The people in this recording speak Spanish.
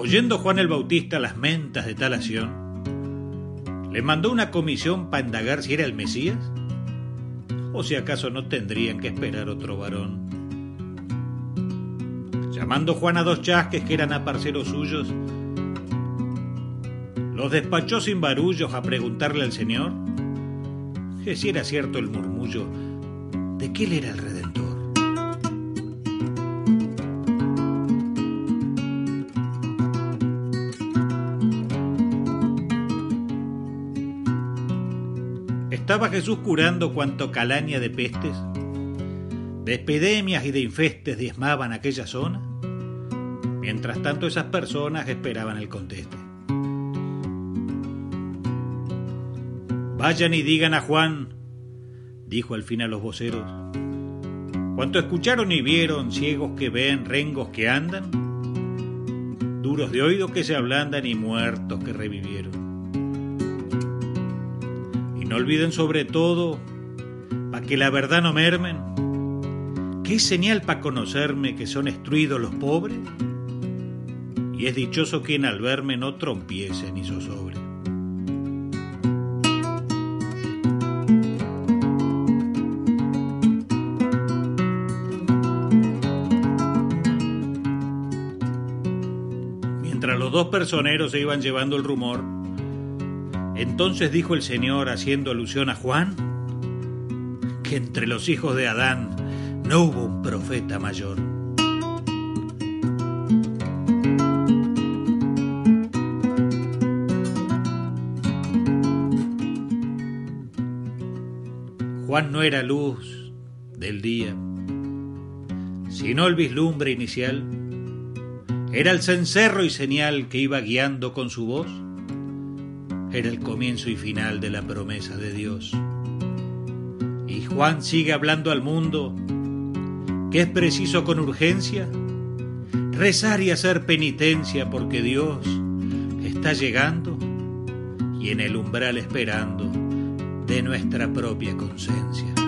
oyendo Juan el Bautista las mentas de tal acción, le mandó una comisión para indagar si era el Mesías o si acaso no tendrían que esperar otro varón. Llamando Juan a dos chasques que eran aparceros suyos, los despachó sin barullos a preguntarle al Señor que si era cierto el murmullo de que él era el Redentor. Estaba Jesús curando cuanto calaña de pestes, de epidemias y de infestes diezmaban aquella zona. Mientras tanto esas personas esperaban el conteste. Vayan y digan a Juan, dijo al fin a los voceros, cuanto escucharon y vieron, ciegos que ven, rengos que andan, duros de oído que se ablandan y muertos que revivieron. No olviden sobre todo, para que la verdad no mermen, que es señal para conocerme que son destruidos los pobres, y es dichoso quien al verme no trompiese ni zozobre. Mientras los dos personeros se iban llevando el rumor, entonces dijo el Señor, haciendo alusión a Juan, que entre los hijos de Adán no hubo un profeta mayor. Juan no era luz del día, sino el vislumbre inicial. Era el cencerro y señal que iba guiando con su voz era el comienzo y final de la promesa de Dios. Y Juan sigue hablando al mundo que es preciso con urgencia rezar y hacer penitencia porque Dios está llegando y en el umbral esperando de nuestra propia conciencia.